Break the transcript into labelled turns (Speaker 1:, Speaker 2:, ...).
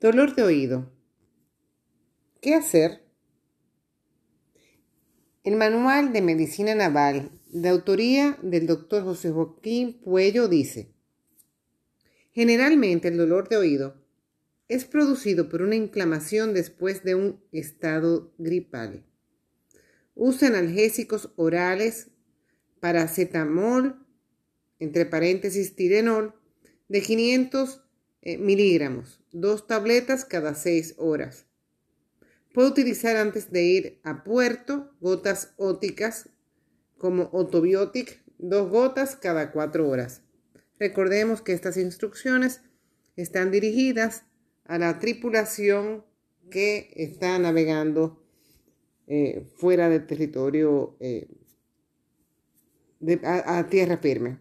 Speaker 1: Dolor de oído. ¿Qué hacer? El Manual de Medicina Naval, de autoría del doctor José Joaquín Puello, dice, generalmente el dolor de oído es producido por una inflamación después de un estado gripal. Usa analgésicos orales, paracetamol, entre paréntesis Tirenol, de 500 eh, miligramos, dos tabletas cada seis horas. Puede utilizar antes de ir a puerto gotas óticas como Otobiotic, dos gotas cada cuatro horas. Recordemos que estas instrucciones están dirigidas a la tripulación que está navegando eh, fuera del territorio eh, a tierra firme.